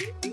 Thank you.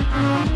Like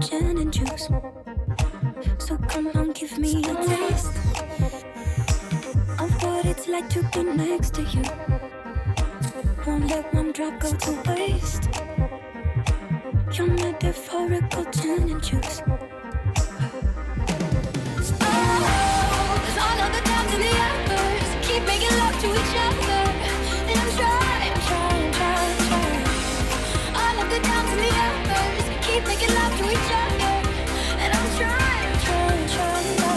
gin and juice. So come on, give me a taste of what it's like to be next to you. Won't let one drop go to waste. Metaphorical gin and juice. Oh, making love to each other, and I'm trying, trying, trying, trying. All of the times in the keep making love to each other, and I'm trying, trying, trying,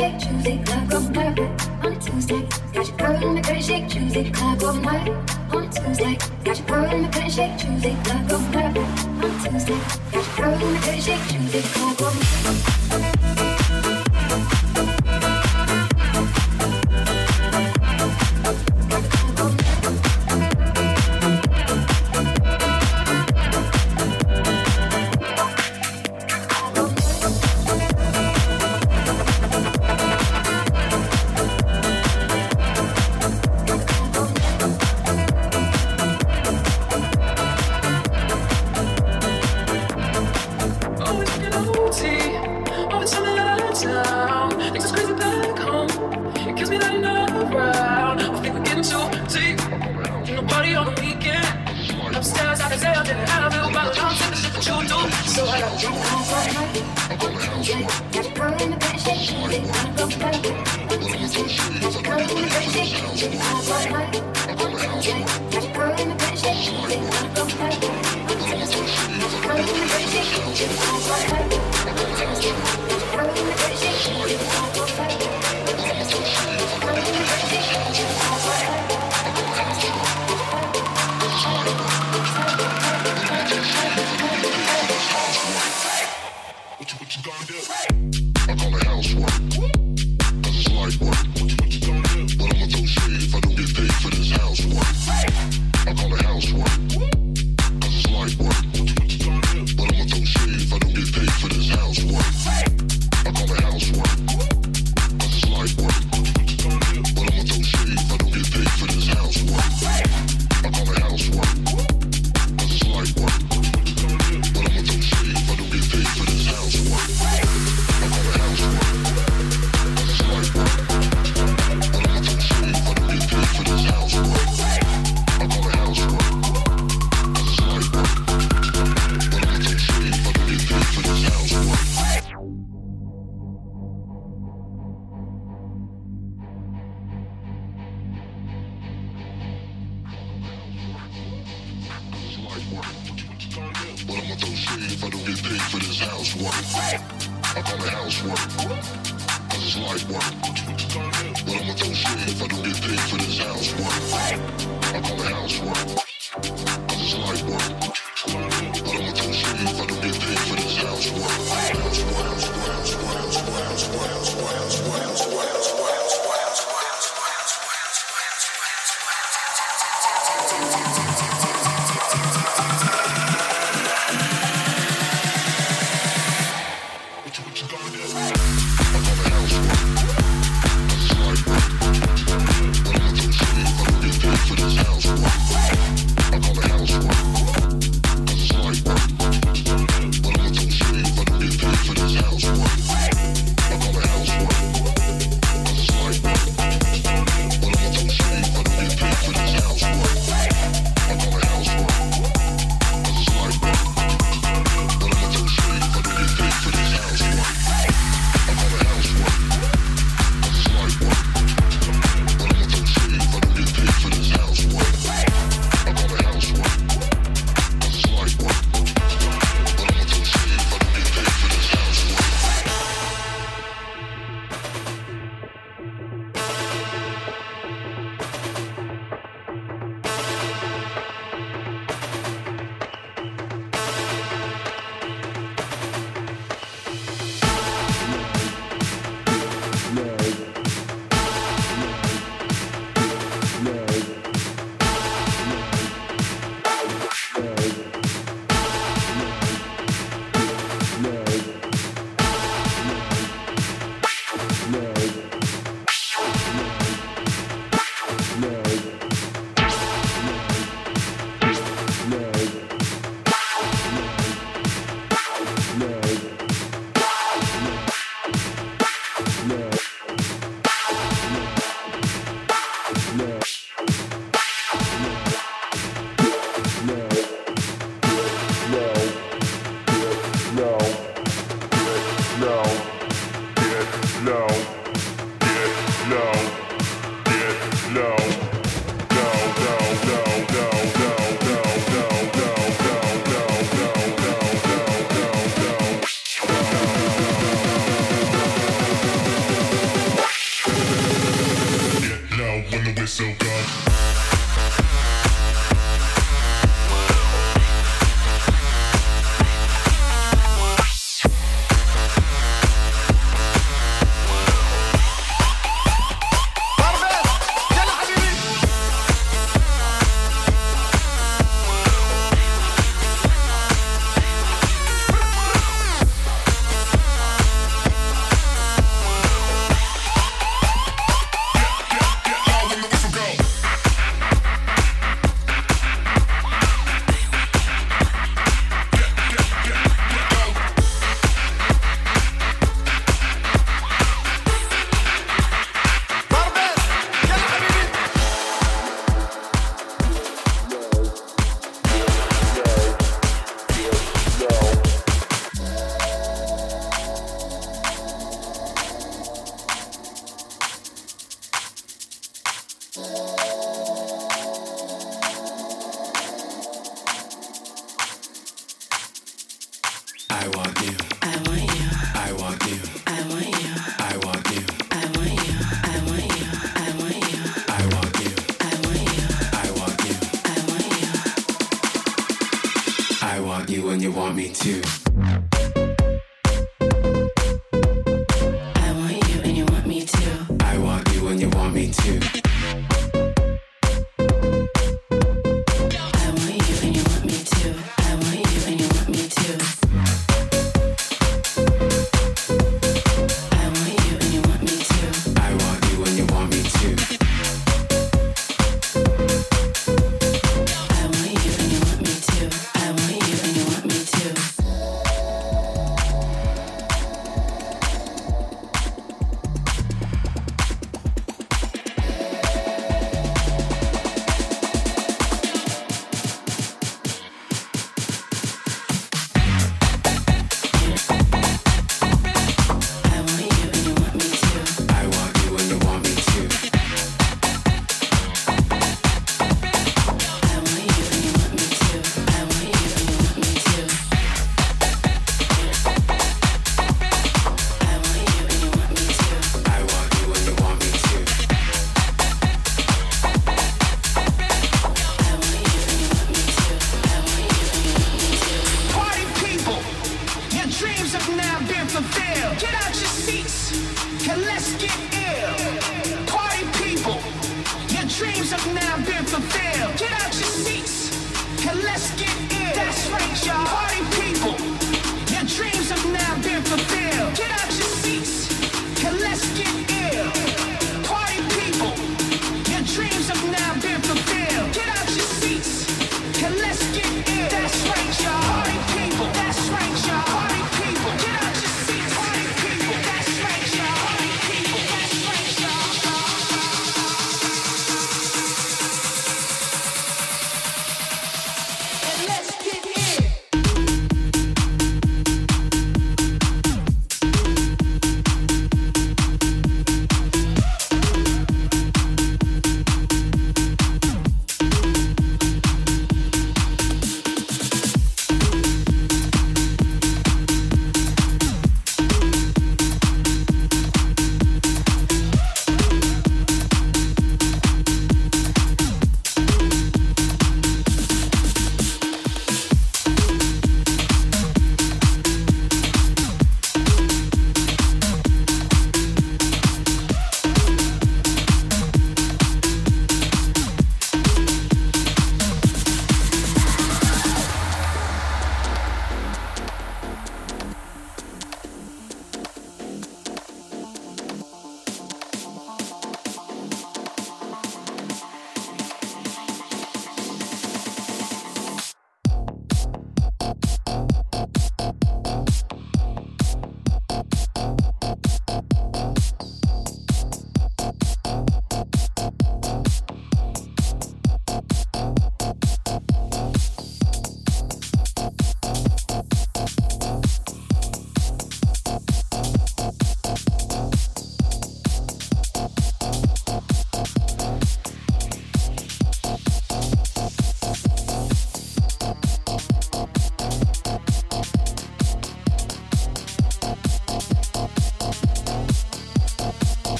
shake Tuesday, club going private. On a Tuesday, got your girl in the pretty shake Tuesday, club going private. On a Tuesday, got your girl in the pretty shake club going